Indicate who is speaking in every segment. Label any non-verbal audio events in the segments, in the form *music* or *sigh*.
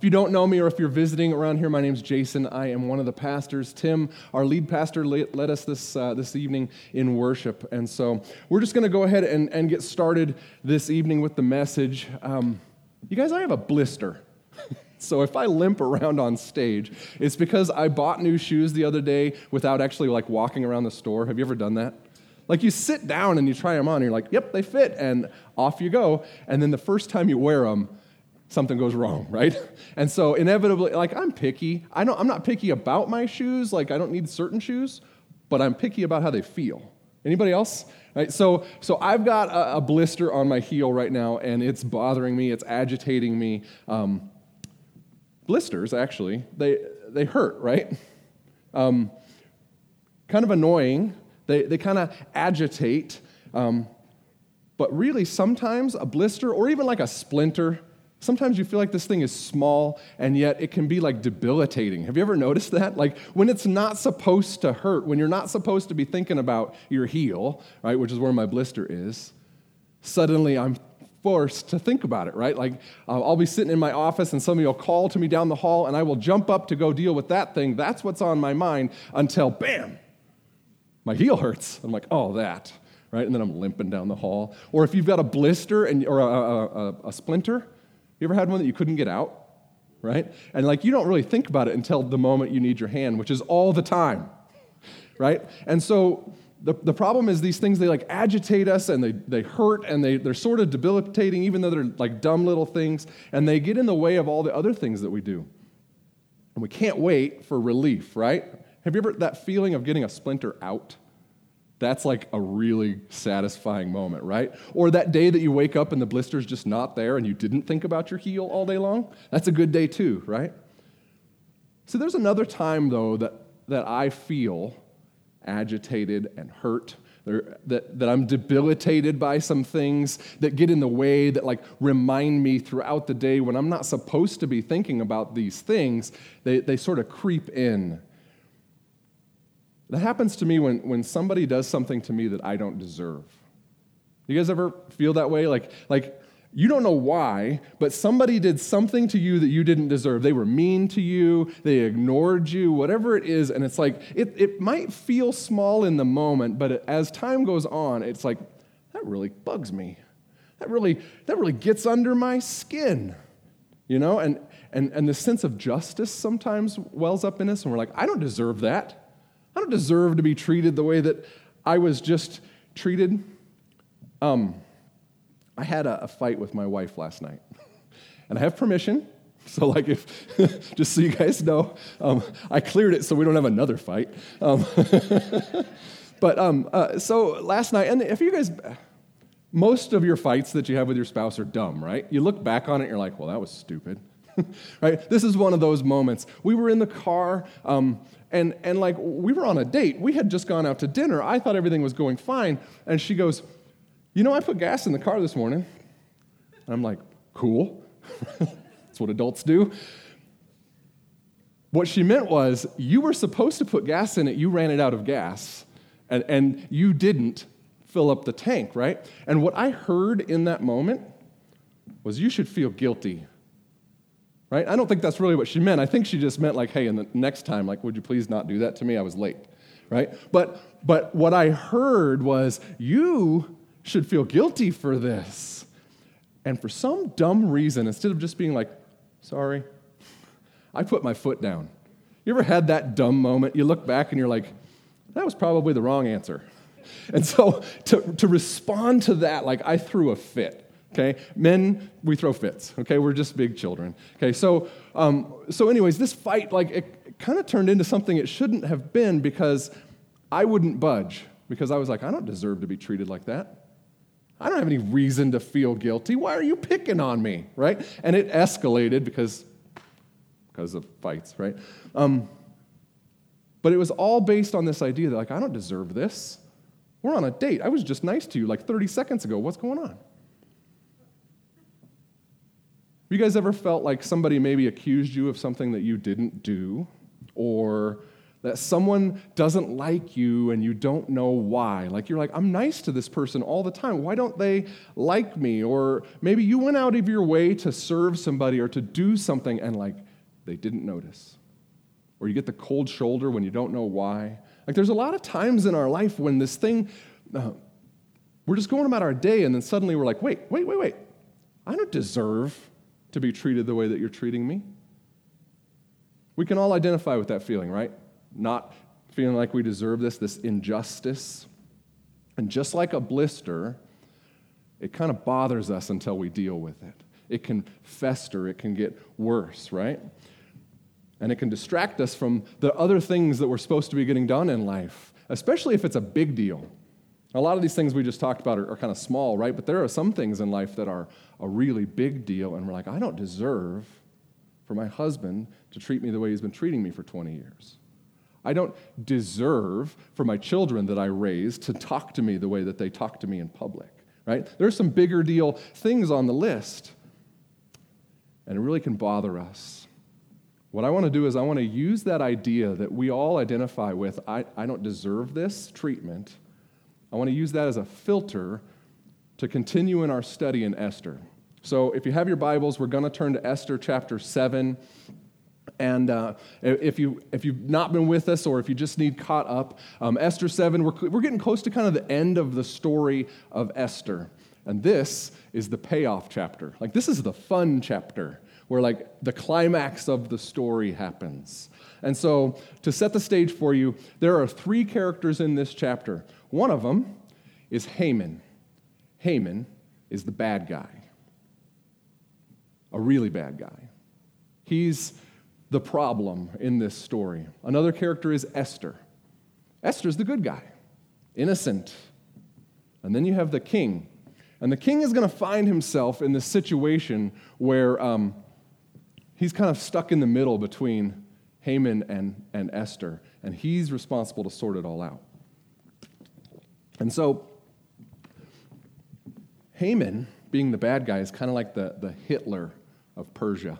Speaker 1: if you don't know me or if you're visiting around here, my name's Jason. I am one of the pastors. Tim, our lead pastor, led us this, uh, this evening in worship. And so we're just going to go ahead and, and get started this evening with the message. Um, you guys, I have a blister. *laughs* So if I limp around on stage, it's because I bought new shoes the other day without actually like walking around the store. Have you ever done that? Like you sit down and you try them on, and you're like, yep, they fit, and off you go. And then the first time you wear them, something goes wrong, *laughs* right? And so inevitably, like I'm picky. I don't, I'm not picky about my shoes, like I don't need certain shoes, but I'm picky about how they feel. Anybody else? Right, so, so I've got a, a, blister on my heel right now, and it's bothering me. It's agitating me. Um, blisters, actually, they they hurt, right? Um, kind of annoying, they, they kind of agitate. Um, but really, sometimes a blister or even like a splinter, sometimes you feel like this thing is small and yet it can be like debilitating. Have you ever noticed that? Like when it's not supposed to hurt, when you're not supposed to be thinking about your heel, right, which is where my blister is, suddenly I'm forced to think about it, right? Like, uh, I'll be sitting in my office and somebody will call to me down the hall and I will jump up to go deal with that thing. That's what's on my mind until, bam, my heel hurts. I'm like, oh, that, right? And then I'm limping down the hall. Or if you've got a blister and, or a, a, a, a splinter, you ever had one that you couldn't get out, right? And like you don't really think about it until the moment you need your hand, which is all the time, right? And so the, the problem is these things, they like agitate us and they, they hurt and they, they're sort of debilitating, even though they're like dumb little things, and they get in the way of all the other things that we do. And we can't wait for relief, right? Have you ever that feeling of getting a splinter out? That's like a really satisfying moment, right? Or that day that you wake up and the blister's just not there and you didn't think about your heel all day long. That's a good day too, right? So there's another time though that, that I feel agitated and hurt that, that i'm debilitated by some things that get in the way that like remind me throughout the day when i'm not supposed to be thinking about these things they, they sort of creep in that happens to me when, when somebody does something to me that I don't deserve. You guys ever feel that way? Like, like you don't know why, but somebody did something to you that you didn't deserve. They were mean to you, they ignored you, whatever it is. And it's like, it, it might feel small in the moment, but as time goes on, it's like, that really bugs me. That really, that really gets under my skin. You know, and, and, and the sense of justice sometimes wells up in us, and we're like, I don't deserve that. I don't deserve to be treated the way that I was just treated. Um, I had a, a fight with my wife last night, *laughs* and I have permission. *laughs* So, like, if *laughs* just so you guys know, um, I cleared it so we don't have another fight. Um, but um, uh, so last night, and if you guys, most of your fights that you have with your spouse are dumb, right? You look back on it, and you're like, well, that was stupid. *laughs* right? This is one of those moments. We were in the car, um, and, and like we were on a date. We had just gone out to dinner. I thought everything was going fine. And she goes, You know, I put gas in the car this morning. And I'm like, Cool. *laughs* That's what adults do. What she meant was, You were supposed to put gas in it, you ran it out of gas, and, and you didn't fill up the tank, right? And what I heard in that moment was, You should feel guilty right? I don't think that's really what she meant. I think she just meant like, hey, and the next time, like, would you please not do that to me? I was late, right? But but what I heard was you should feel guilty for this. And for some dumb reason, instead of just being like, sorry, I put my foot down. You ever had that dumb moment? You look back and you're like, that was probably the wrong answer. And so to, to respond to that, like I threw a fit okay? Men we throw fits okay? We're just big children okay? So um, so anyways this fight like it, kind of turned into something it shouldn't have been because i wouldn't budge because i was like i don't deserve to be treated like that. I don't have any reason to feel guilty. Why are you picking on me? Right? And it escalated because because of fights right? Um, but it was all based on this idea that like i don't deserve this. We're on a date. I was just nice to you like 30 seconds ago. What's going on Have you guys ever felt like somebody maybe accused you of something that you didn't do? Or that someone doesn't like you and you don't know why. Like you're like, I'm nice to this person all the time. Why don't they like me? Or maybe you went out of your way to serve somebody or to do something and like they didn't notice. Or you get the cold shoulder when you don't know why. Like there's a lot of times in our life when this thing, uh, we're just going about our day and then suddenly we're like, wait, wait, wait, wait. I don't deserve to be treated the way that you're treating me. We can all identify with that feeling, right? not feeling like we deserve this, this injustice. And just like a blister, it kind of bothers us until we deal with it. It can fester, it can get worse, right? And it can distract us from the other things that we're supposed to be getting done in life, especially if it's a big deal. A lot of these things we just talked about are, are kind of small, right? But there are some things in life that are a really big deal, and we're like, I don't deserve for my husband to treat me the way he's been treating me for 20 years. I don't deserve for my children that I raise to talk to me the way that they talk to me in public, right? There's some bigger deal things on the list, and it really can bother us. What I want to do is I want to use that idea that we all identify with I, I don't deserve this treatment. I want to use that as a filter to continue in our study in Esther. So if you have your Bibles, we're going to turn to Esther chapter 7. And uh, if, you, if you've not been with us or if you just need caught up, um, Esther 7, we're, we're getting close to kind of the end of the story of Esther. And this is the payoff chapter. Like, this is the fun chapter where, like, the climax of the story happens. And so, to set the stage for you, there are three characters in this chapter. One of them is Haman. Haman is the bad guy, a really bad guy. He's the problem in this story. Another character is Esther. Esther's the good guy, innocent. And then you have the king. And the king is going to find himself in this situation where um, he's kind of stuck in the middle between Haman and, and Esther, and he's responsible to sort it all out. And so, Haman, being the bad guy, is kind of like the, the Hitler of Persia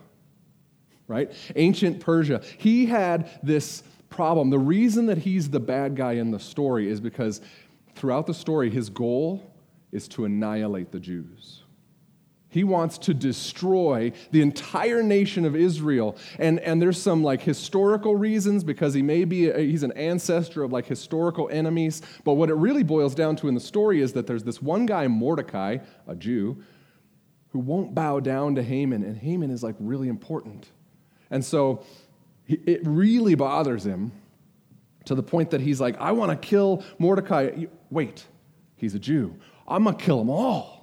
Speaker 1: right? Ancient Persia. He had this problem. The reason that he's the bad guy in the story is because throughout the story, his goal is to annihilate the Jews. He wants to destroy the entire nation of Israel. And, and there's some like historical reasons because he may be, a, he's an ancestor of like historical enemies. But what it really boils down to in the story is that there's this one guy, Mordecai, a Jew, who won't bow down to Haman. And Haman is like really important. And so it really bothers him to the point that he's like, I want to kill Mordecai. Wait, he's a Jew. I'm going to kill them all.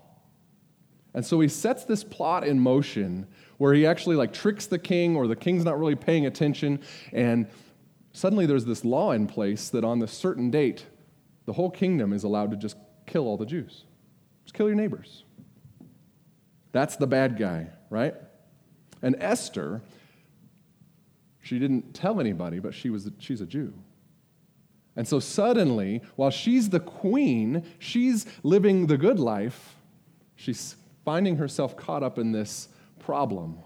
Speaker 1: And so he sets this plot in motion where he actually like tricks the king or the king's not really paying attention and suddenly there's this law in place that on this certain date the whole kingdom is allowed to just kill all the Jews. Just kill your neighbors. That's the bad guy, right? And Esther she didn't tell anybody, but she was, she's a Jew. And so suddenly, while she's the queen, she's living the good life, she's finding herself caught up in this problem.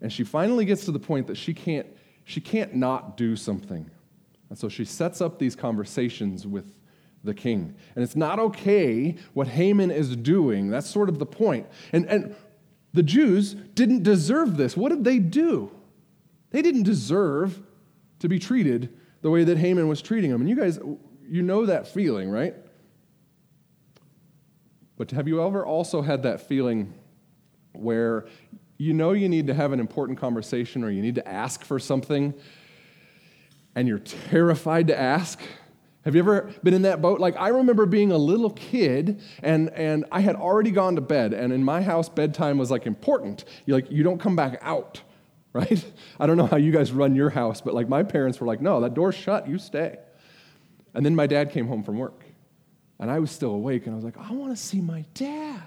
Speaker 1: And she finally gets to the point that she can't, she can't not do something. And so she sets up these conversations with the king. And it's not okay what Haman is doing. That's sort of the point. And, and the Jews didn't deserve this. What did they do? They didn't deserve to be treated the way that Haman was treating them. And you guys, you know that feeling, right? But have you ever also had that feeling where you know you need to have an important conversation or you need to ask for something and you're terrified to ask? Have you ever been in that boat? Like, I remember being a little kid and, and I had already gone to bed, and in my house, bedtime was like important. you like, you don't come back out *laughs* right? I don't know how you guys run your house, but like my parents were like, no, that door's shut, you stay. And then my dad came home from work, and I was still awake, and I was like, I want to see my dad,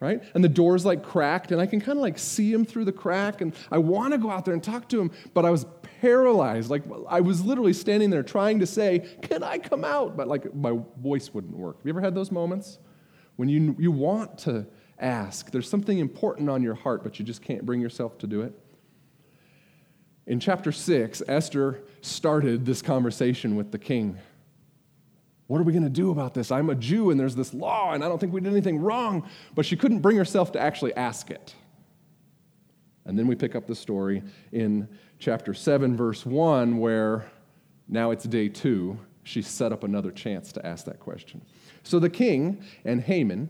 Speaker 1: right? And the door's like cracked, and I can kind of like see him through the crack, and I want to go out there and talk to him, but I was paralyzed. Like I was literally standing there trying to say, Can I come out? But like my voice wouldn't work. Have you ever had those moments when you, you want to ask? There's something important on your heart, but you just can't bring yourself to do it? In chapter 6, Esther started this conversation with the king. What are we going to do about this? I'm a Jew and there's this law and I don't think we did anything wrong. But she couldn't bring herself to actually ask it. And then we pick up the story in chapter 7, verse 1, where now it's day two. She set up another chance to ask that question. So the king and Haman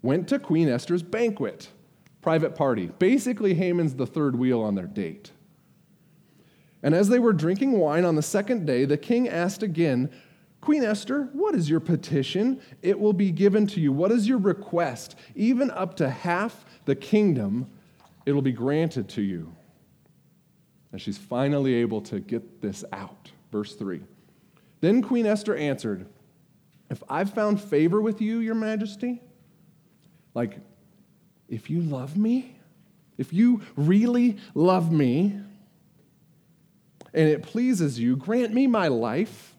Speaker 1: went to Queen Esther's banquet, private party. Basically, Haman's the third wheel on their date. And as they were drinking wine on the second day, the king asked again, Queen Esther, what is your petition? It will be given to you. What is your request? Even up to half the kingdom, it'll be granted to you. And she's finally able to get this out. Verse 3. Then Queen Esther answered, If I've found favor with you, your majesty, like, if you love me, if you really love me, and it pleases you, grant me my life.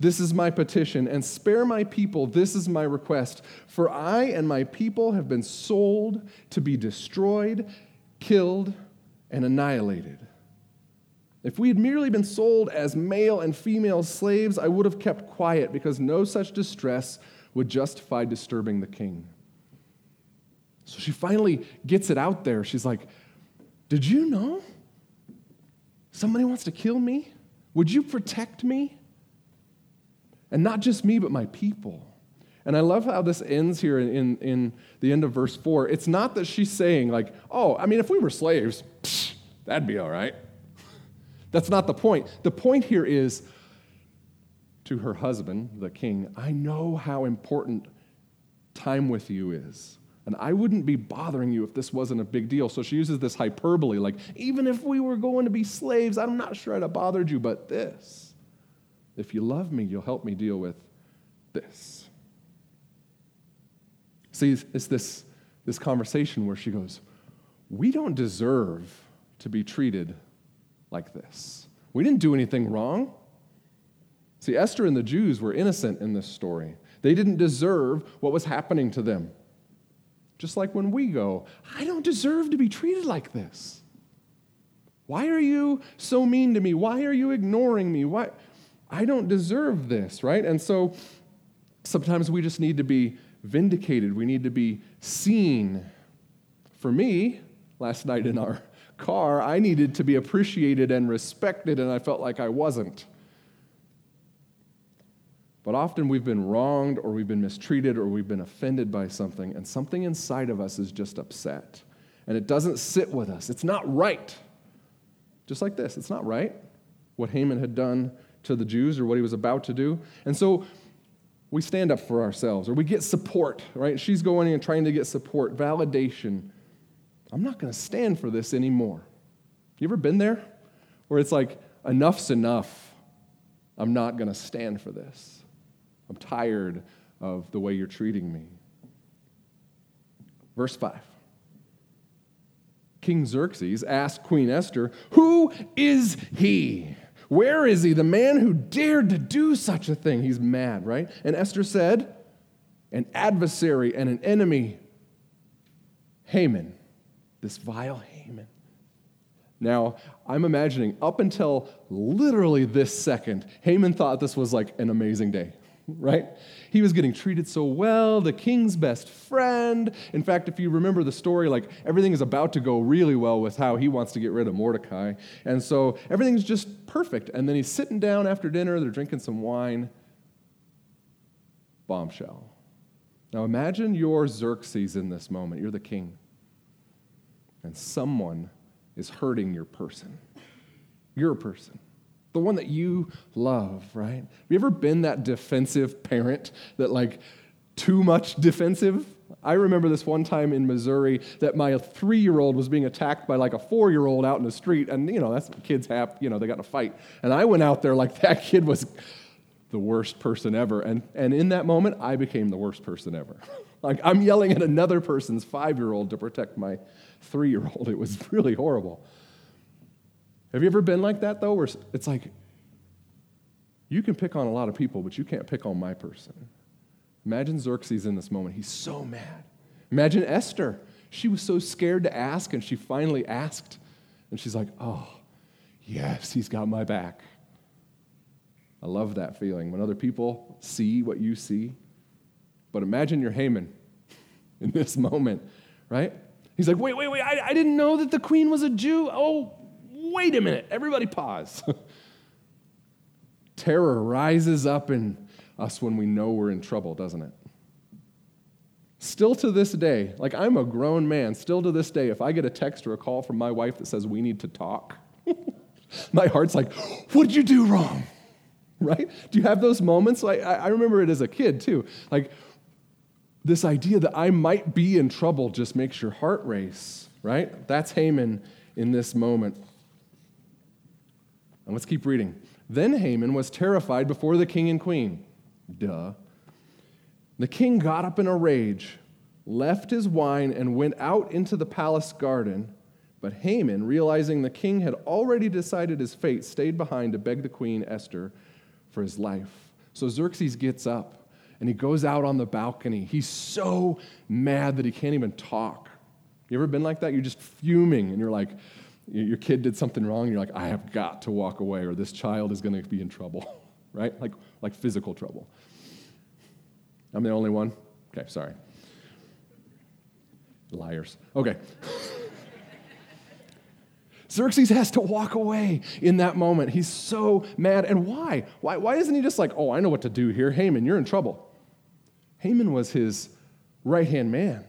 Speaker 1: This is my petition, and spare my people. This is my request. For I and my people have been sold to be destroyed, killed, and annihilated. If we had merely been sold as male and female slaves, I would have kept quiet because no such distress would justify disturbing the king. So she finally gets it out there. She's like, Did you know? Somebody wants to kill me? Would you protect me? And not just me, but my people. And I love how this ends here in, in, in, the end of verse 4. It's not that she's saying, like, oh, I mean, if we were slaves, psh, that'd be all right. *laughs* That's not the point. The point here is to her husband, the king, I know how important time with you is. And I wouldn't be bothering you if this wasn't a big deal. So she uses this hyperbole, like, even if we were going to be slaves, I'm not sure I'd have bothered you, but this. If you love me, you'll help me deal with this. See, it's this, this conversation where she goes, We don't deserve to be treated like this. We didn't do anything wrong. See, Esther and the Jews were innocent in this story. They didn't deserve what was happening to them. Just like when we go, I don't deserve to be treated like this. Why are you so mean to me? Why are you ignoring me? Why? I don't deserve this, right? And so sometimes we just need to be vindicated. We need to be seen. For me, last night in our car, I needed to be appreciated and respected, and I felt like I wasn't. But often we've been wronged or we've been mistreated or we've been offended by something, and something inside of us is just upset. And it doesn't sit with us. It's not right. Just like this, it's not right what Haman had done to the Jews or what he was about to do. And so we stand up for ourselves or we get support, right? She's going and trying to get support, validation. I'm not going to stand for this anymore. You ever been there? Where it's like, enough's enough. I'm not going to stand for this. I'm tired of the way you're treating me. Verse 5. King Xerxes asked Queen Esther, Who is he? Where is he, the man who dared to do such a thing? He's mad, right? And Esther said, An adversary and an enemy, Haman, this vile Haman. Now, I'm imagining up until literally this second, Haman thought this was like an amazing day right? He was getting treated so well, the king's best friend. In fact, if you remember the story, like everything is about to go really well with how he wants to get rid of Mordecai. And so everything's just perfect. And then he's sitting down after dinner, they're drinking some wine. Bombshell. Now imagine you're Xerxes in this moment. You're the king. And someone is hurting your person. You're a person the one that you love, right? Have you ever been that defensive parent that, like, too much defensive? I remember this one time in Missouri that my three year old was being attacked by like a four year old out in the street. And, you know, that's what kids have, you know, they got in a fight. And I went out there like *laughs* that kid was the worst person ever. And, and in that moment, I became the worst person ever. *laughs* like, I'm yelling at another person's five year old to protect my three year old. It was *laughs* really horrible. Have you ever been like that, though, where it's like, you can pick on a lot of people, but you can't pick on my person? Imagine Xerxes in this moment. He's so mad. Imagine Esther. She was so scared to ask, and she finally asked. And she's like, oh. yes, he's got my back. I love that feeling when other people see what you see. But imagine you're Haman *laughs* in this moment, right? He's like, wait, wait, wait, I, I didn't know that the queen was a Jew. Oh, wait a minute. Everybody pause. *laughs* Terror rises up in us when we know we're in trouble, doesn't it? Still to this day, like I'm a grown man, still to this day, if I get a text or a call from my wife that says we need to talk, *laughs* my heart's like, what did you do wrong? *laughs* Right? Do you have those moments? Like, I remember it as a kid too. Like, this idea that I might be in trouble just makes your heart race, right? That's Haman in this moment. And let's keep reading. Then Haman was terrified before the king and queen. Duh. The king got up in a rage, left his wine, and went out into the palace garden. But Haman, realizing the king had already decided his fate, stayed behind to beg the queen, Esther, for his life. So Xerxes gets up and he goes out on the balcony. He's so mad that he can't even talk. You ever been like that? You're just fuming and you're like, your kid did something wrong, and you're like, I have got to walk away, or this child is going to be in trouble, *laughs* right? Like, like physical trouble. I'm the only one? Okay, sorry. Liars. Okay. *laughs* Xerxes has to walk away in that moment. He's so mad. And why? Why, why isn't he just like, oh, I know what to do here? Haman, you're in trouble. Haman was his right hand man.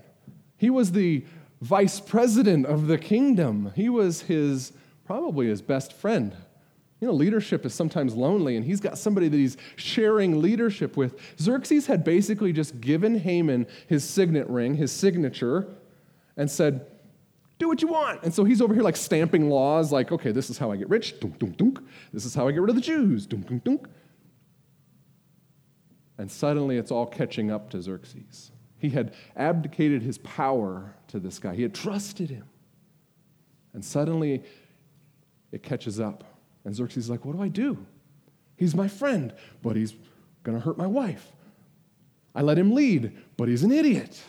Speaker 1: He was the vice president of the kingdom. He was his, probably his best friend. You know, leadership is sometimes lonely, and he's got somebody that he's sharing leadership with. Xerxes had basically just given Haman his signet ring, his signature, and said, Do what you want. And so he's over here like stamping laws, like, okay, this is how I get rich. Dunk, dunk, dunk. This is how I get rid of the Jews. Dunk, dunk, dunk. And suddenly it's all catching up to Xerxes. He had abdicated his power to this guy, he had trusted him. And suddenly it catches up. And Xerxes is like, What do I do? He's my friend, but he's going to hurt my wife. I let him lead, but he's an idiot.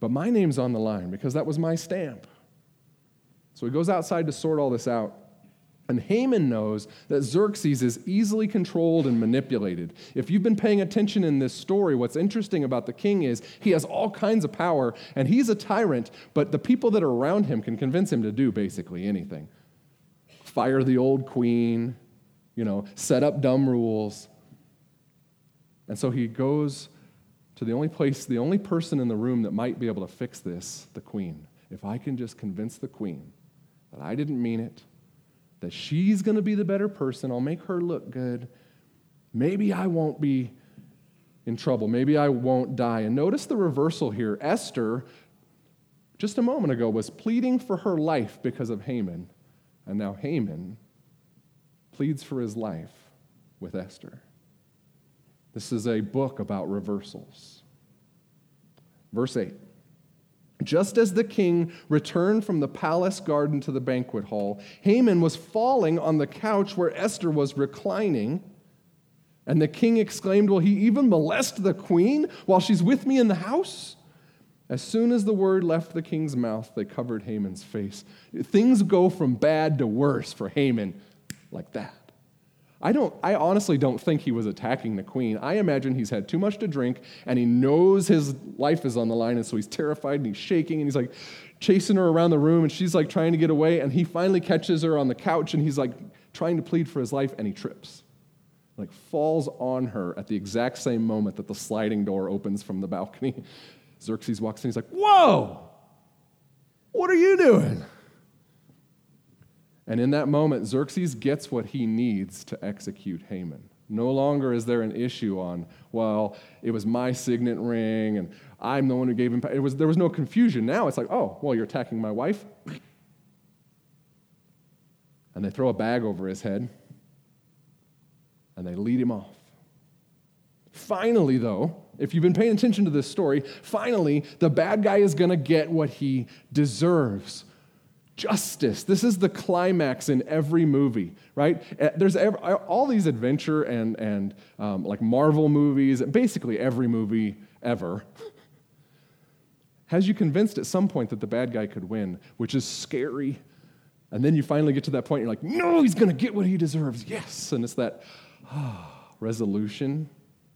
Speaker 1: But my name's on the line because that was my stamp. So he goes outside to sort all this out. And Haman knows that Xerxes is easily controlled and manipulated. If you've been paying attention in this story, what's interesting about the king is he has all kinds of power and he's a tyrant, but the people that are around him can convince him to do basically anything fire the old queen, you know, set up dumb rules. And so he goes to the only place, the only person in the room that might be able to fix this, the queen. If I can just convince the queen that I didn't mean it, that she's going to be the better person. I'll make her look good. Maybe I won't be in trouble. Maybe I won't die. And notice the reversal here. Esther, just a moment ago, was pleading for her life because of Haman. And now Haman pleads for his life with Esther. This is a book about reversals. Verse 8. Just as the king returned from the palace garden to the banquet hall, Haman was falling on the couch where Esther was reclining. And the king exclaimed, Will he even molest the queen while she's with me in the house? As soon as the word left the king's mouth, they covered Haman's face. Things go from bad to worse for Haman like that. I, don't, I honestly don't think he was attacking the queen. I imagine he's had too much to drink and he knows his life is on the line, and so he's terrified and he's shaking and he's like chasing her around the room and she's like trying to get away. And he finally catches her on the couch and he's like trying to plead for his life and he trips. Like falls on her at the exact same moment that the sliding door opens from the balcony. *laughs* Xerxes walks in, he's like, Whoa, what are you doing? And in that moment, Xerxes gets what he needs to execute Haman. No longer is there an issue on, well, it was my signet ring and I'm the one who gave him. It was, there was no confusion. Now it's like, oh, well, you're attacking my wife? And they throw a bag over his head and they lead him off. Finally, though, if you've been paying attention to this story, finally, the bad guy is going to get what he deserves justice. This is the climax in every movie, right? Eh, there's every, all these adventure and, and um, like Marvel movies, basically every movie ever, has you convinced at some point that the bad guy could win, which is scary. And then you finally get to that point, you're like, no, he's going to get what he deserves. Yes. And it's that ah, resolution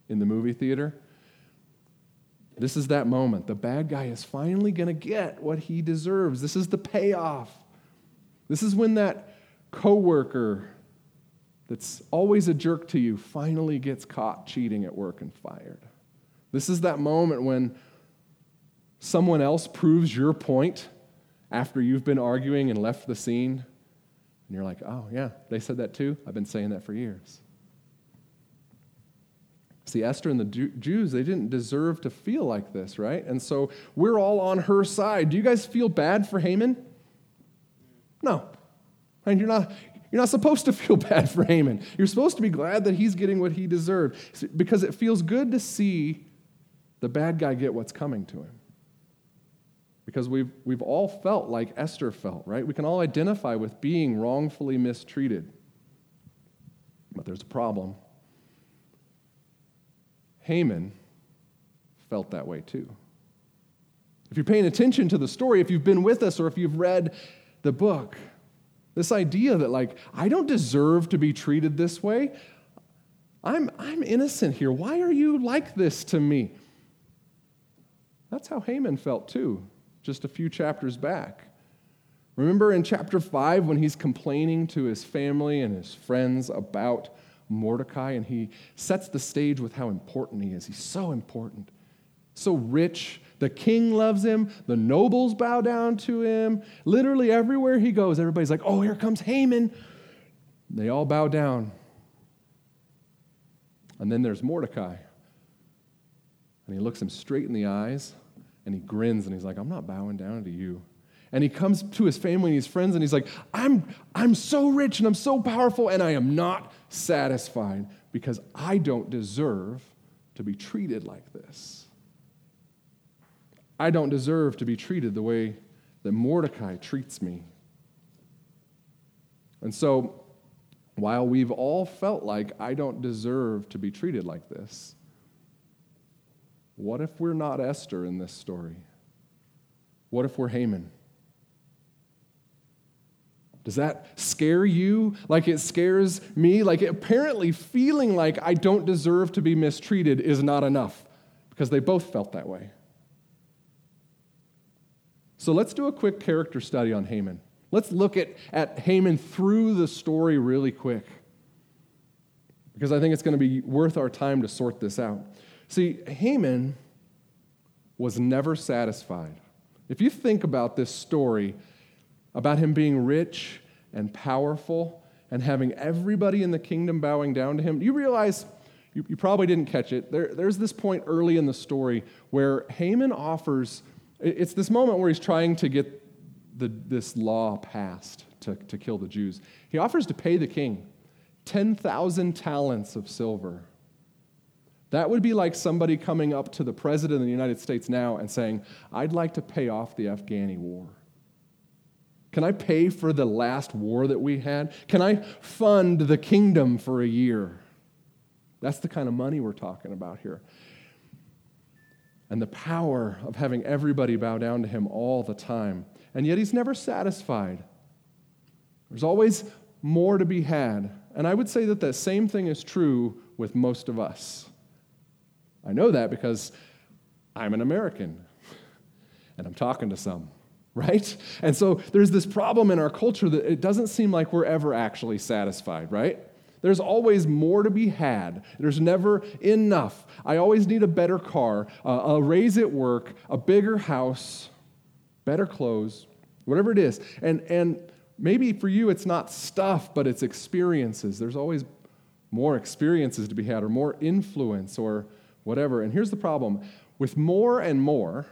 Speaker 1: in the movie theater. This is that moment. The bad guy is finally going to get what he deserves. This is the payoff. This is when that coworker that's always a jerk to you finally gets caught cheating at work and fired. This is that moment when someone else proves your point after you've been arguing and left the scene. And you're like, oh, yeah, they said that too? I've been saying that for years. See, Esther and the Jews, they didn't deserve to feel like this, right? And so we're all on her side. Do you guys feel bad for Haman? No. And you're not, you're not supposed to *laughs* feel bad for Haman. You're supposed to be glad that he's getting what he deserved because it feels good to see the bad guy get what's coming to him. Because we've, we've all felt like Esther felt, right? We can all identify with being wrongfully mistreated. But there's a problem. Haman felt that way too. If you're paying attention to the story, if you've been with us, or if you've read the book, this idea that, like, I don't deserve to be treated this way. I'm, I'm innocent here. Why are you like this to me? That's how Haman felt too, just a few chapters back. Remember in chapter 5 when he's complaining to his family and his friends about Mordecai, and he sets the stage with how important he is. He's so important, so rich. The king loves him, the nobles bow down to him. Literally, everywhere he goes, everybody's like, oh, here comes Haman. They all bow down. And then there's Mordecai. And he looks him straight in the eyes and he grins and he's like, I'm not bowing down to you. And he comes to his family and his friends and he's like, I'm, I'm so rich and I'm so powerful and I am not satisfied because I don't deserve to be treated like this. I don't deserve to be treated the way that Mordecai treats me. And so, while we've all felt like I don't deserve to be treated like this, what if we're not Esther in this story? What if we're Haman? Does that scare you like it scares me? Like apparently feeling like I don't deserve to be mistreated is not enough because they both felt that way. So let's do a quick character study on Haman. Let's look at, at Haman through the story really quick because I think it's going to be worth our time to sort this out. See, Haman was never satisfied. If you think about this story, about him being rich and powerful and having everybody in the kingdom bowing down to him. You realize, you, you probably didn't catch it, there, there's this point early in the story where Haman offers, it's this moment where he's trying to get the, this law passed to, to kill the Jews. He offers to pay the king 10,000 talents of silver. That would be like somebody coming up to the president of the United States now and saying, I'd like to pay off the Afghani war. Can I pay for the last war that we had? Can I fund the kingdom for a year? That's the kind of money we're talking about here. And the power of having everybody bow down to him all the time. And yet he's never satisfied. There's always more to be had. And I would say that the same thing is true with most of us. I know that because I'm an American and I'm talking to some right? And so there's this problem in our culture that it doesn't seem like we're ever actually satisfied, right? There's always more to be had. There's never enough. I always need a better car, uh, a raise at work, a bigger house, better clothes, whatever it is. And, and maybe for you it's not stuff, but it's experiences. There's always more experiences to be had, or more influence, or whatever. And here's the problem with more and more,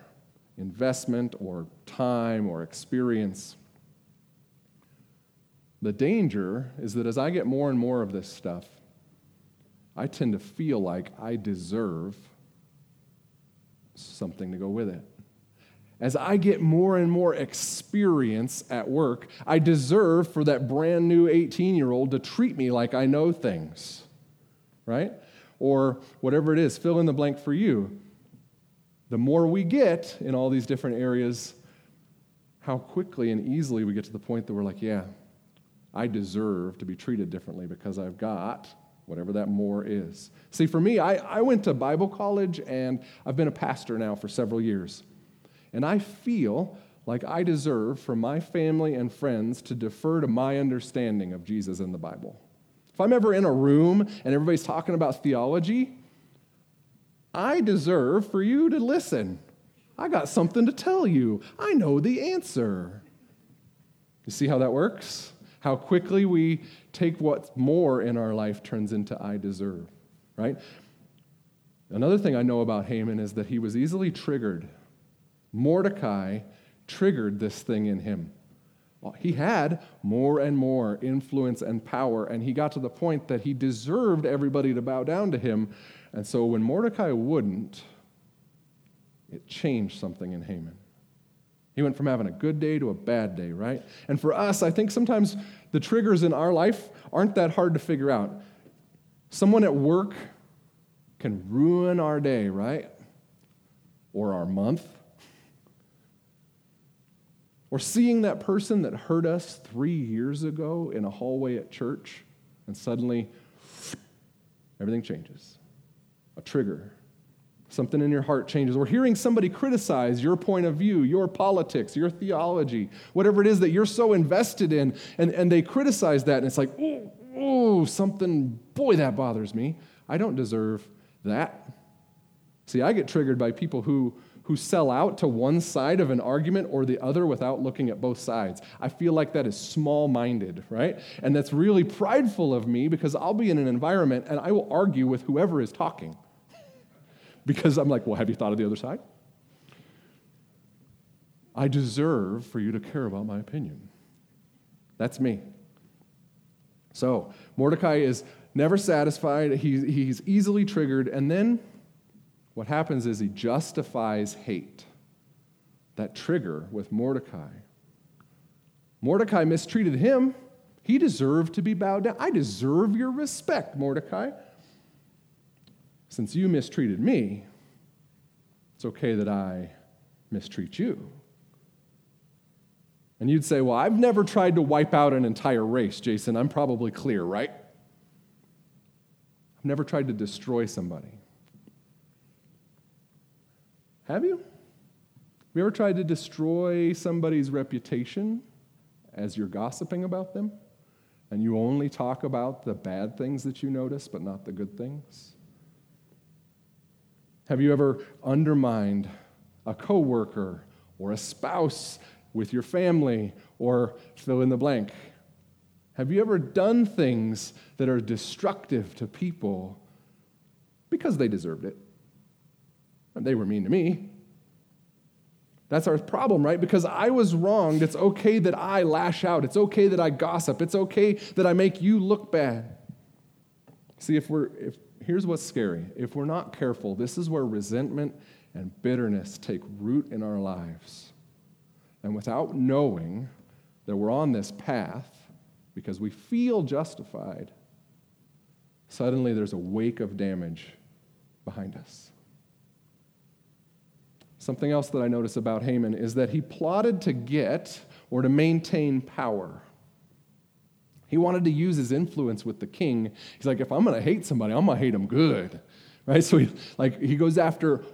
Speaker 1: investment or time or experience. The danger is that as I get more and more of this stuff, I tend to feel like I deserve something to go with it. As I get more and more experience at work, I deserve for that brand new 18 year old to treat me like I know things, right? Or whatever it is, fill in the blank for you the more we get in all these different areas, how quickly and easily we get to the point that we're like, yeah, I deserve to be treated differently because I've got whatever that more is. See, for me, I, I went to Bible college and I've been a pastor now for several years. And I feel like I deserve for my family and friends to defer to my understanding of Jesus and the Bible. If I'm ever in a room and everybody's talking about theology, I deserve for you to listen. I got something to tell you. I know the answer. You see how that works? How quickly we take what's more in our life turns into I deserve, right? Another thing I know about Haman is that he was easily triggered. Mordecai triggered this thing in him. He had more and more influence and power, and he got to the point that he deserved everybody to bow down to him. And so when Mordecai wouldn't, it changed something in Haman. He went from having a good day to a bad day, right? And for us, I think sometimes the triggers in our life aren't that hard to figure out. Someone at work can ruin our day, right? Or our month. Or seeing that person that hurt us three years ago in a hallway at church, and suddenly everything changes. A trigger Something in your heart changes. Or hearing somebody criticize your point of view, your politics, your theology, whatever it is that you're so invested in, and, and they criticize that, and it's like, oh, oh, something, boy, that bothers me. I don't deserve that. See, I get triggered by people who, who sell out to one side of an argument or the other without looking at both sides. I feel like that is small minded, right? And that's really prideful of me because I'll be in an environment and I will argue with whoever is talking because I'm like, well, have you thought of the other side? I deserve for you to care about my opinion. That's me. So, Mordecai is never satisfied. He, he's easily triggered. And then what happens is he justifies hate. That trigger with Mordecai. Mordecai mistreated him. He deserved to be bowed down. I deserve your respect, Mordecai. Since you mistreated me, it's okay that I mistreat you. And you'd say, Well, I've never tried to wipe out an entire race, Jason. I'm probably clear, right? I've never tried to destroy somebody. Have you? Have you ever tried to destroy somebody's reputation as you're gossiping about them? And you only talk about the bad things that you notice, but not the good things? Have you ever undermined a coworker or a spouse with your family or fill in the blank? Have you ever done things that are destructive to people because they deserved it? They were mean to me. That's our problem, right? Because I was wronged, it's okay that I lash out. It's okay that I gossip. It's okay that I make you look bad. See, if we're, if here's what's scary. If we're not careful, this is where resentment and bitterness take root in our lives. And without knowing that we're on this path, because we feel justified, suddenly there's a wake of damage behind us. Something else that I notice about Haman is that he plotted to get or to maintain power. He wanted to use his influence with the king. He's like, if I'm going to hate somebody, I'm going to hate him good. Right? So he, like, he goes after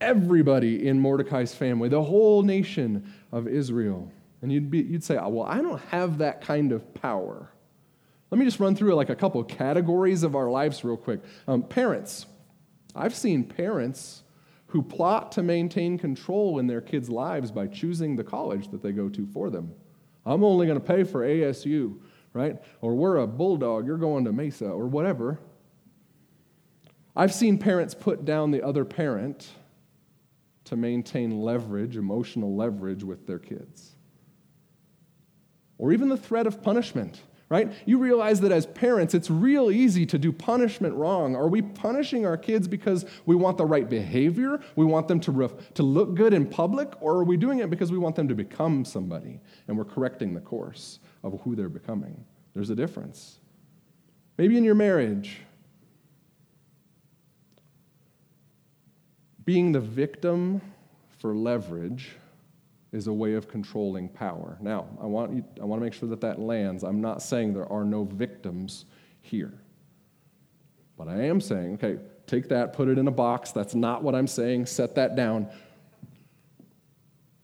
Speaker 1: everybody in Mordecai's family, the whole nation of Israel. And you'd, be, you'd say, oh, well, I don't have that kind of power. Let me just run through like a couple of categories of our lives real quick. Um, parents. I've seen parents who plot to maintain control in their kids' lives by choosing the college that they go to for them. I'm only going to pay for ASU right? Or we're a bulldog, you're going to Mesa, or whatever. I've seen parents put down the other parent to maintain leverage, emotional leverage with their kids. Or even the threat of punishment, right? You realize that as parents, it's real easy to do punishment wrong. Are we punishing our kids because we want the right behavior? We want them to, ref- to look good in public? Or are we doing it because we want them to become somebody and we're correcting the course? of who they're becoming. There's a difference. Maybe in your marriage, being the victim for leverage is a way of controlling power. Now, I want, you, I want to make sure that that lands. I'm not saying there are no victims here. But I am saying, okay, take that, put it in a box. That's not what I'm saying. Set that down.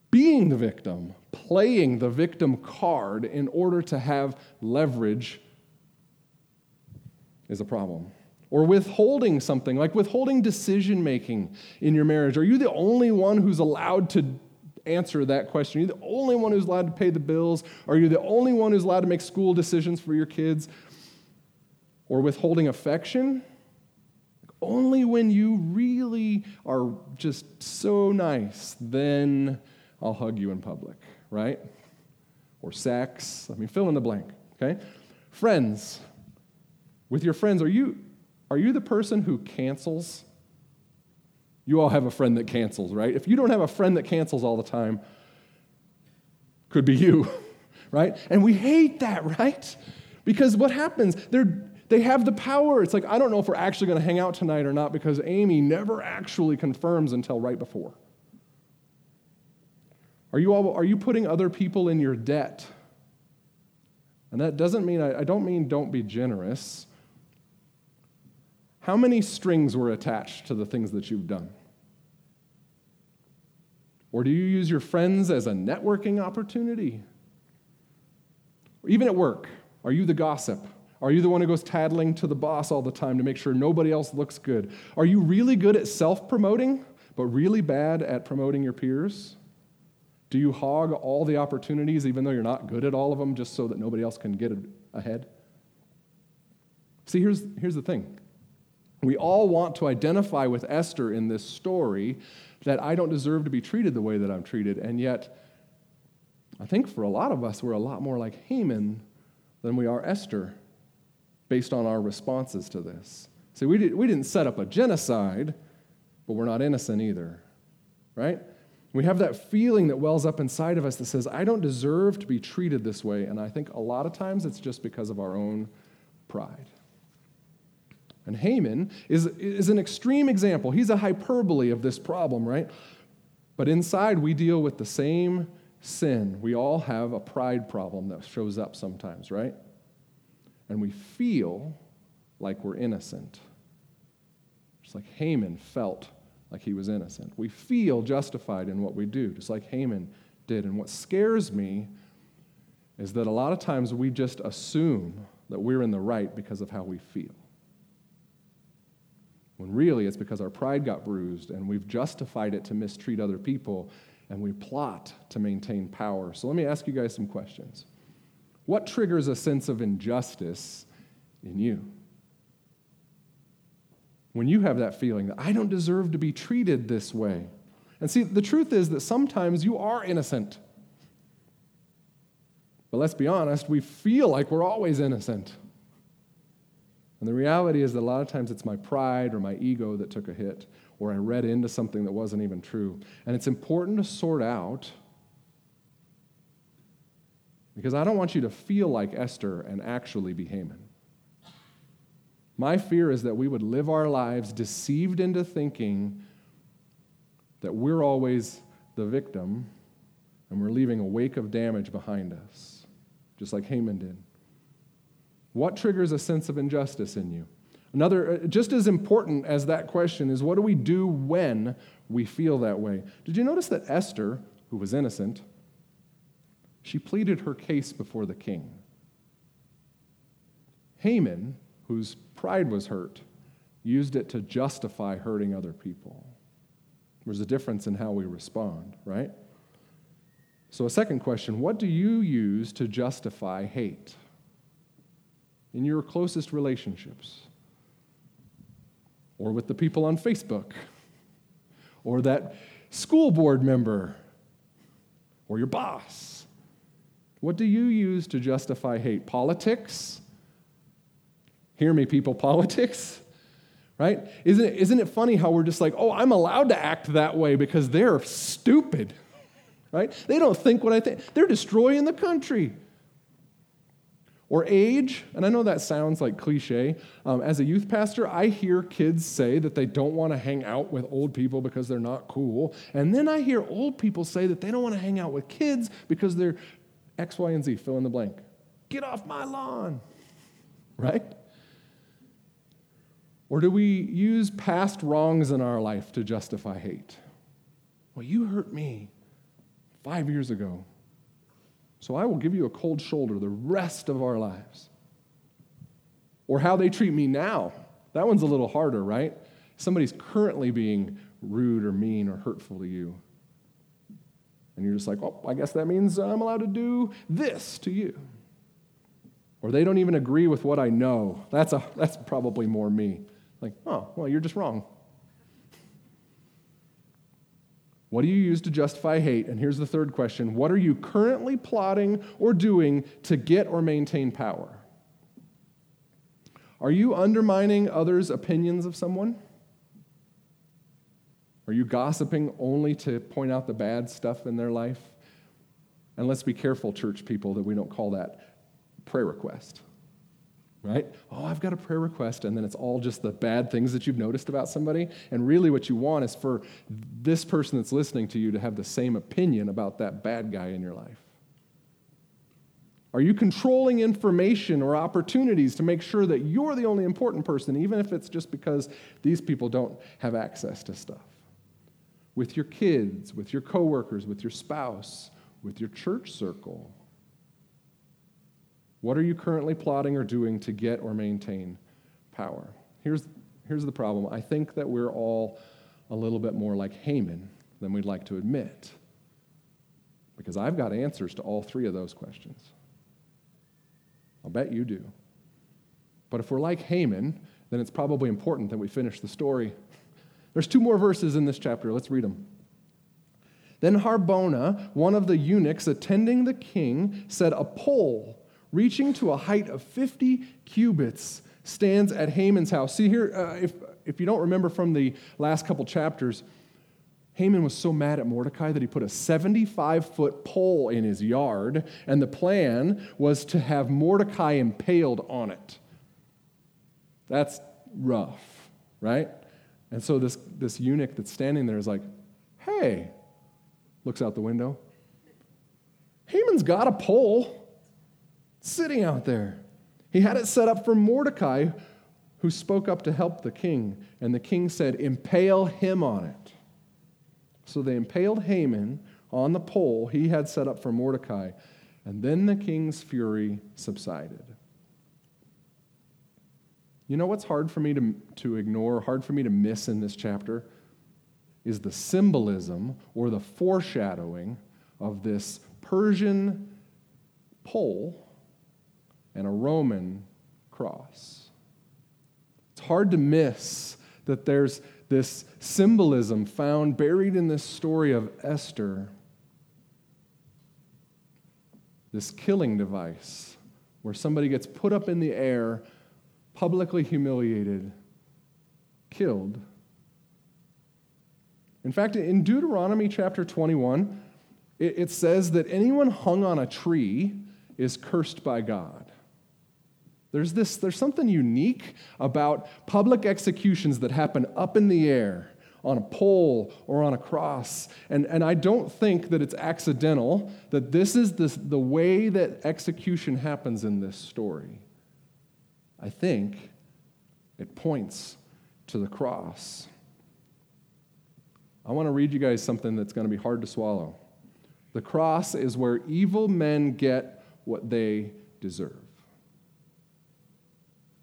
Speaker 1: Being the victim, playing the victim card in order to have leverage is a problem. Or withholding something, like withholding decision making in your marriage. Are you the only one who's allowed to answer that question? Are you the only one who's allowed to pay the bills? Are you the only one who's allowed to make school decisions for your kids? Or withholding affection? Only when you really are just so nice, then I'll hug you in public, right? Or sex. I mean, fill in the blank, okay? Friends. With your friends, are you, are you the person who cancels you all have a friend that cancels, right? If you don't have a friend that cancels all the time, could be you, *laughs* right? And we hate that, *laughs* right? Because what happens? They're they have the power. It's like, I don't know if we're actually going to hang out tonight or not because Amy never actually confirms until right before. Are you, all, are you putting other people in your debt? And that doesn't mean, I, I don't mean don't be generous. How many strings were attached to the things that you've done? Or do you use your friends as a networking opportunity? Or even at work, are you the gossip? Are you the one who goes tattling to the boss all the time to make sure nobody else looks good? Are you really good at self promoting, but really bad at promoting your peers? Do you hog all the opportunities, even though you're not good at all of them, just so that nobody else can get ahead? See, here's, here's the thing we all want to identify with Esther in this story that I don't deserve to be treated the way that I'm treated. And yet, I think for a lot of us, we're a lot more like Haman than we are Esther based on our responses to this. See, we, did, we didn't set up a genocide, but we're not innocent either, right? We have that feeling that wells up inside of us that says, I don't deserve to be treated this way. And I think a lot of times it's just because of our own pride. And Haman is, is an extreme example. He's a hyperbole of this problem, right? But inside, we deal with the same sin. We all have a pride problem that shows up sometimes, right? And we feel like we're innocent. Just like Haman felt like he was innocent. We feel justified in what we do, just like Haman did. And what scares me is that a lot of times we just assume that we're in the right because of how we feel when really it's because our pride got bruised and we've justified it to mistreat other people and we plot to maintain power. So let me ask you guys some questions. What triggers a sense of injustice in you? When you have that feeling that I don't deserve to be treated this way. And see, the truth is that sometimes you are innocent. But let's be honest, we feel like we're always innocent. And the reality is that a lot of times it's my pride or my ego that took a hit, or I read into something that wasn't even true. And it's important to sort out because I don't want you to feel like Esther and actually be Haman. My fear is that we would live our lives deceived into thinking that we're always the victim and we're leaving a wake of damage behind us, just like Haman did. What triggers a sense of injustice in you? Another, uh, just as important as that question is what do we do when we feel that way? Did you notice that Esther, who was innocent, she pleaded her case before the king? Haman, whose pride was hurt, used it to justify hurting other people. There's a difference in how we respond, right? So, a second question what do you use to justify hate? In your closest relationships, or with the people on Facebook, or that school board member, or your boss. What do you use to justify hate? Politics? Hear me, people, *laughs* politics? Right? Isn't it, isn't it funny how we're just like, oh, I'm allowed to act that way because they're stupid, *laughs* right? They don't think what I think. They're destroying the country. Or age. And I know that sounds like cliche. Um, as a youth pastor, I hear kids say that they don't want to hang out with old people because they're not cool. And then I hear old people say that they don't want to hang out with kids because they're X, Y, and Z, fill in the blank. Get off my lawn, right? Or do we use past wrongs in our life to justify hate? Well, you hurt me five years ago. So I will give you a cold shoulder the rest of our lives. Or how they treat me now. That one's a little harder, right? Somebody's currently being rude or mean or hurtful to you. And you're just like, oh, I guess that means I'm allowed to do this to you. Or they don't even agree with what I know. That's, a, that's probably more me. Like, oh, well, you're just wrong. What do you use to justify hate? And here's the third question What are you currently plotting or doing to get or maintain power? Are you undermining others' opinions of someone? Are you gossiping only to point out the bad stuff in their life? And let's be careful, church people, that we don't call that prayer request right? Oh, I've got a prayer request, and then it's all just the bad things that you've noticed about somebody. And really, what you want is for this person that's listening to you to have the same opinion about that bad guy in your life. Are you controlling information or opportunities to make sure that you're the only important person, even if it's just because these people don't have access to stuff? With your kids, with your coworkers, with your spouse, with your church circle what are you currently plotting or doing to get or maintain power? Here's, here's the problem I think that we're all a little bit more like Haman than we'd like to admit. Because I've got answers to all three of those questions. I'll bet you do. But if we're like Haman, then it's probably important that we finish the story. *laughs* There's two more verses in this chapter. Let's read them. Then Harbona, one of the eunuchs attending the king, said, A pole reaching to a height of 50 cubits, stands at Haman's house. See here, uh, if, if you don't remember from the last couple chapters, Haman was so mad at Mordecai that he put a 75 foot pole in his yard, and the plan was to have Mordecai impaled on it. That's rough, right? And so this, this eunuch that's standing there is like, hey, looks out the window. Haman's got a pole sitting out there. He had it set up for Mordecai, who spoke up to help the king. And the king said, Impale him on it. So they impaled Haman on the pole he had set up for Mordecai. And then the king's fury subsided. You know what's hard for me to, to ignore, hard for me to miss in this chapter? Is the symbolism or the foreshadowing of this Persian pole and a Roman cross. It's hard to miss that there's this symbolism found buried in this story of Esther, this killing device where somebody gets put up in the air, publicly humiliated, killed. In fact, in Deuteronomy chapter 21, it, says that anyone hung on a tree is cursed by God. There's, this, there's something unique about public executions that happen up in the air on a pole or on a cross. And, and I don't think that it's accidental that this is the, the way that execution happens in this story. I think it points to the cross. I want to read you guys something that's going to be hard to swallow. The cross is where evil men get what they deserve.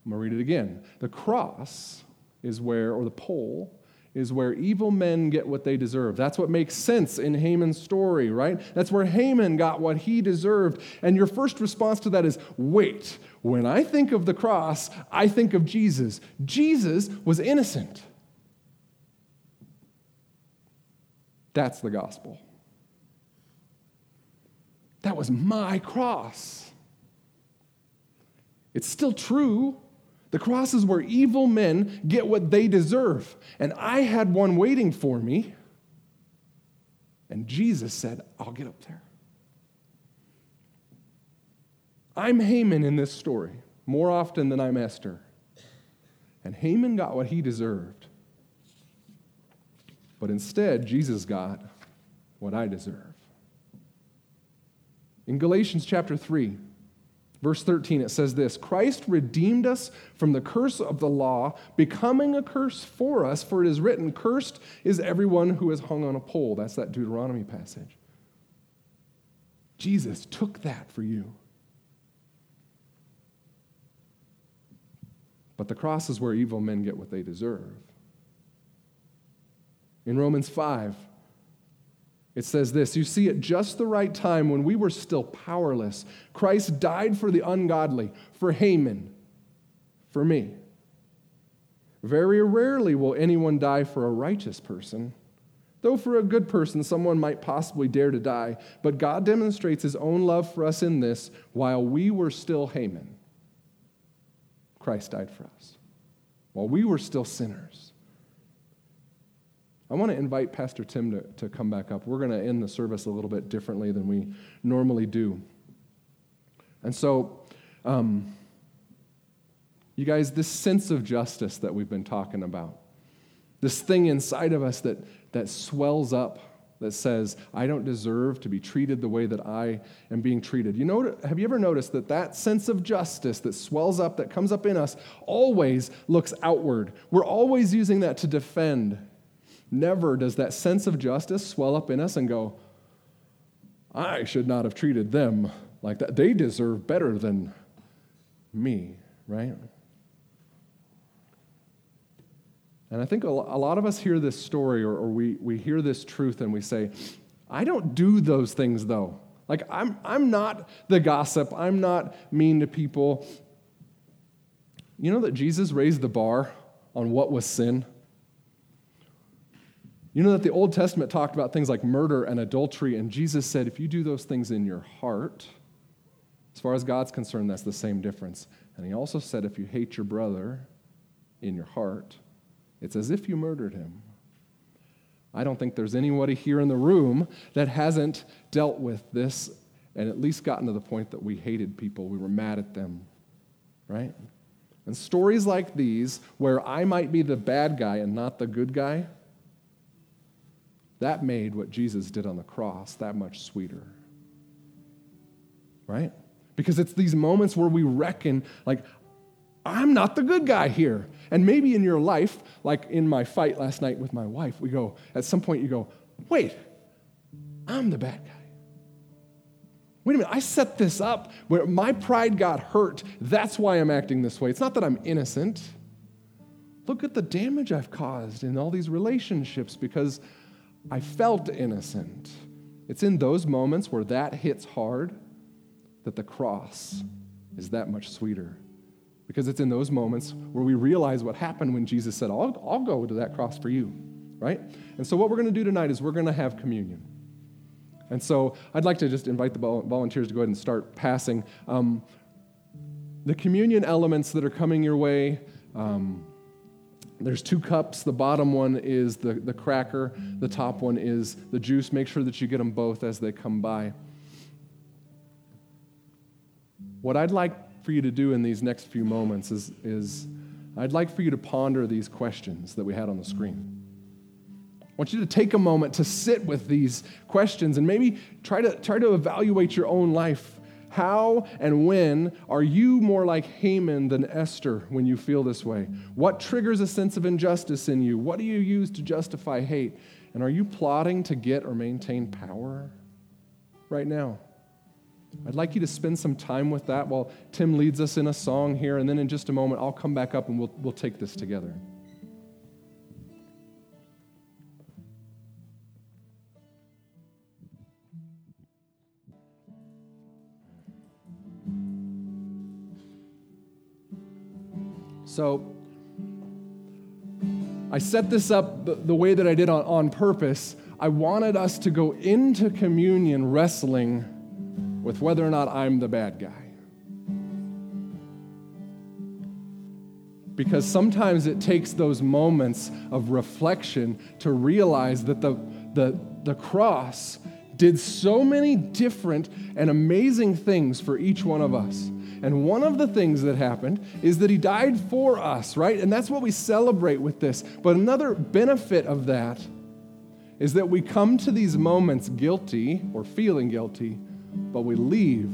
Speaker 1: I'm going to read it again. The cross is where, or the pole, is where evil men get what they deserve. That's what makes sense in Haman's story, right? That's where Haman got what he deserved. And your first response to that is wait, when I think of the cross, I think of Jesus. Jesus was innocent. That's the gospel. That was my cross. It's still true. The cross is where evil men get what they deserve. And I had one waiting for me. And Jesus said, I'll get up there. I'm Haman in this story more often than I'm Esther. And Haman got what he deserved. But instead, Jesus got what I deserve. In Galatians chapter 3, verse 13, it says this Christ redeemed us from the curse of the law, becoming a curse for us, for it is written, Cursed is everyone who is hung on a pole. That's that Deuteronomy passage. Jesus took that for you. But the cross is where evil men get what they deserve. In Romans 5, it says this You see, at just the right time, when we were still powerless, Christ died for the ungodly, for Haman, for me. Very rarely will anyone die for a righteous person. Though for a good person, someone might possibly dare to die. But God demonstrates his own love for us in this while we were still Haman. Christ died for us while we were still sinners. I want to invite Pastor Tim to, to come back up. We're going to end the service a little bit differently than we normally do. And so, um, you guys, this sense of justice that we've been talking about, this thing inside of us that, that swells up that says, I don't deserve to be treated the way that I am being treated. You know, have you ever noticed that that sense of justice that swells up, that comes up in us, always looks outward? We're always using that to defend. Never does that sense of justice swell up in us and go, I should not have treated them like that. They deserve better than me, right? And I think a lot of us hear this story or, or, we, we hear this truth and we say, I don't do those things though. Like, I'm, I'm not the gossip, I'm not mean to people. You know that Jesus raised the bar on what was sin? You know that the Old Testament talked about things like murder and adultery, and Jesus said, if you do those things in your heart, as far as God's concerned, that's the same difference. And he also said, if you hate your brother in your heart, it's as if you murdered him. I don't think there's anybody here in the room that hasn't dealt with this and at least gotten to the point that we hated people, we were mad at them, right? And stories like these, where I might be the bad guy and not the good guy, that made what Jesus did on the cross that much sweeter. Right? Because it's these moments where we reckon, like, I'm not the good guy here. And maybe in your life, like in my fight last night with my wife, we go, at some point you go, wait, I'm the bad guy. Wait a minute, I set this up where my pride got hurt. That's why I'm acting this way. It's not that I'm innocent. Look at the damage I've caused in all these relationships because I felt innocent. It's in those moments where that hits hard that the cross is that much sweeter. Because it's in those moments where we realize what happened when Jesus said, I'll, I'll go to that cross for you, right? And so, what we're going to do tonight is we're going to have communion. And so, I'd like to just invite the volunteers to go ahead and start passing. Um, the communion elements that are coming your way. Um, there's two cups. The bottom one is the, the cracker, the top one is the juice. Make sure that you get them both as they come by. What I'd like for you to do in these next few moments is, is I'd like for you to ponder these questions that we had on the screen. I want you to take a moment to sit with these questions and maybe try to, try to evaluate your own life. How and when are you more like Haman than Esther when you feel this way? What triggers a sense of injustice in you? What do you use to justify hate? And are you plotting to get or maintain power right now? I'd like you to spend some time with that while Tim leads us in a song here, and then in just a moment, I'll come back up and we'll, we'll take this together. So, I set this up the, way that I did on, on purpose. I wanted us to go into communion wrestling with whether or not I'm the bad guy. Because sometimes it takes those moments of reflection to realize that the, the, the cross did so many different and amazing things for each one of us. And one of the things that happened is that he died for us, right? And that's what we celebrate with this. But another benefit of that is that we come to these moments guilty or feeling guilty, but we leave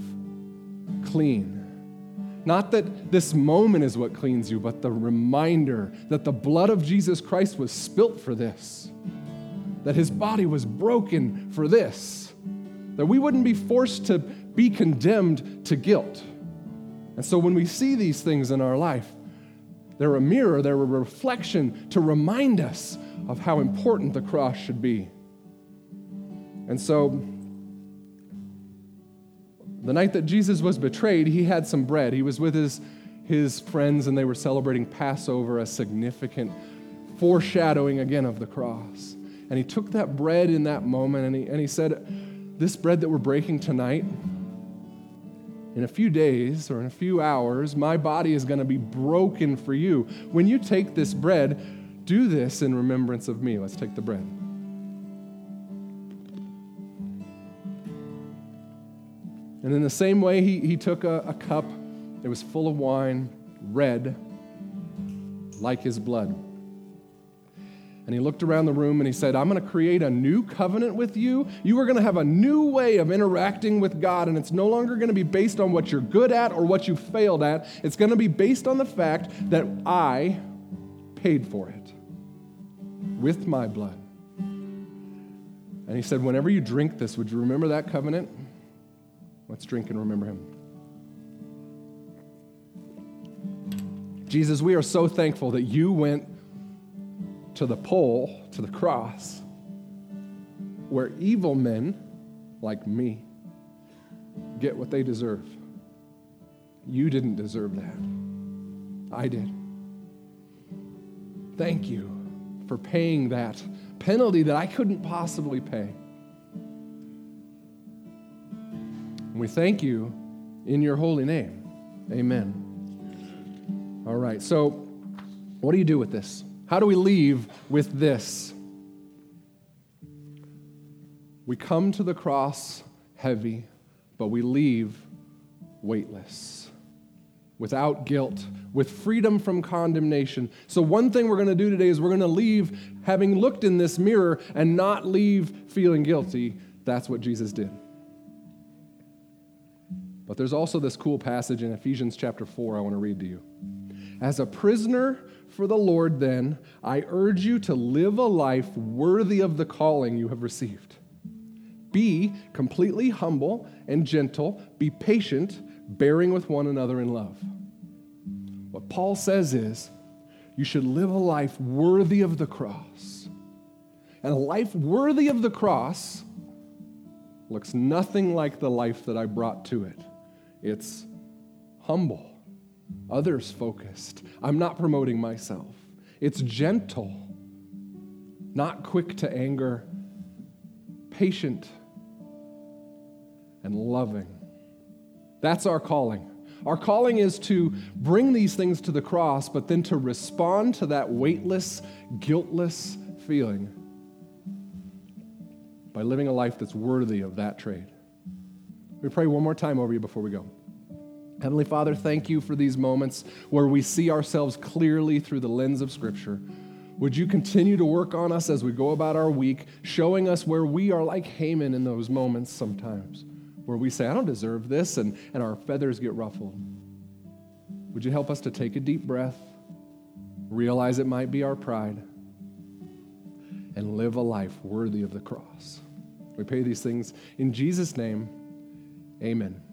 Speaker 1: clean. Not that this moment is what cleans you, but the reminder that the blood of Jesus Christ was spilt for this, that his body was broken for this, that we wouldn't be forced to be condemned to guilt. And so when we see these things in our life, they're a mirror, they're a reflection to remind us of how important the cross should be. And so, the night that Jesus was betrayed, he had some bread. He was with his, his friends, and they were celebrating Passover, a significant foreshadowing again of the cross. And he took that bread in that moment and he, and he said, This bread that we're breaking tonight, in a few days or in a few hours, my body is going to be broken for you. When you take this bread, do this in remembrance of me. Let's take the bread. And in the same way, he, he took a, a cup, it was full of wine, red, like his blood. And he looked around the room and he said, I'm going to create a new covenant with you. You are going to have a new way of interacting with God, and it's no longer going to be based on what you're good at or what you failed at. It's going to be based on the fact that I paid for it with my blood. And he said, Whenever you drink this, would you remember that covenant? Let's drink and remember him. Jesus, we are so thankful that you went to the pole, to the cross, where evil men like me get what they deserve. You didn't deserve that. I did. Thank you for paying that penalty that I couldn't possibly pay. We thank you in your holy name. Amen. All right, so what do you do with this? How do we leave with this? We come to the cross heavy, but we leave weightless, without guilt, with freedom from condemnation. So, one thing we're going to do today is we're going to leave having looked in this mirror and not leave feeling guilty. That's what Jesus did. But there's also this cool passage in Ephesians chapter 4 I want to read to you. As a prisoner for the Lord, then, I urge you to live a life worthy of the calling you have received. Be completely humble and gentle, be patient, bearing with one another in love. What Paul says is, you should live a life worthy of the cross. And a life worthy of the cross looks nothing like the life that I brought to it. It's humble others focused. I'm not promoting myself. It's gentle, not quick to anger, patient, and loving. That's our calling. Our calling is to bring these things to the cross, but then to respond to that weightless, guiltless feeling by living a life that's worthy of that trade. We pray one more time over you before we go. Heavenly Father, thank you for these moments where we see ourselves clearly through the lens of Scripture. Would you continue to work on us as we go about our week, showing us where we are like Haman in those moments sometimes, where we say, I don't deserve this, and, and our feathers get ruffled. Would you help us to take a deep breath, realize it might be our pride, and live a life worthy of the cross? We pray these things in Jesus' name. Amen.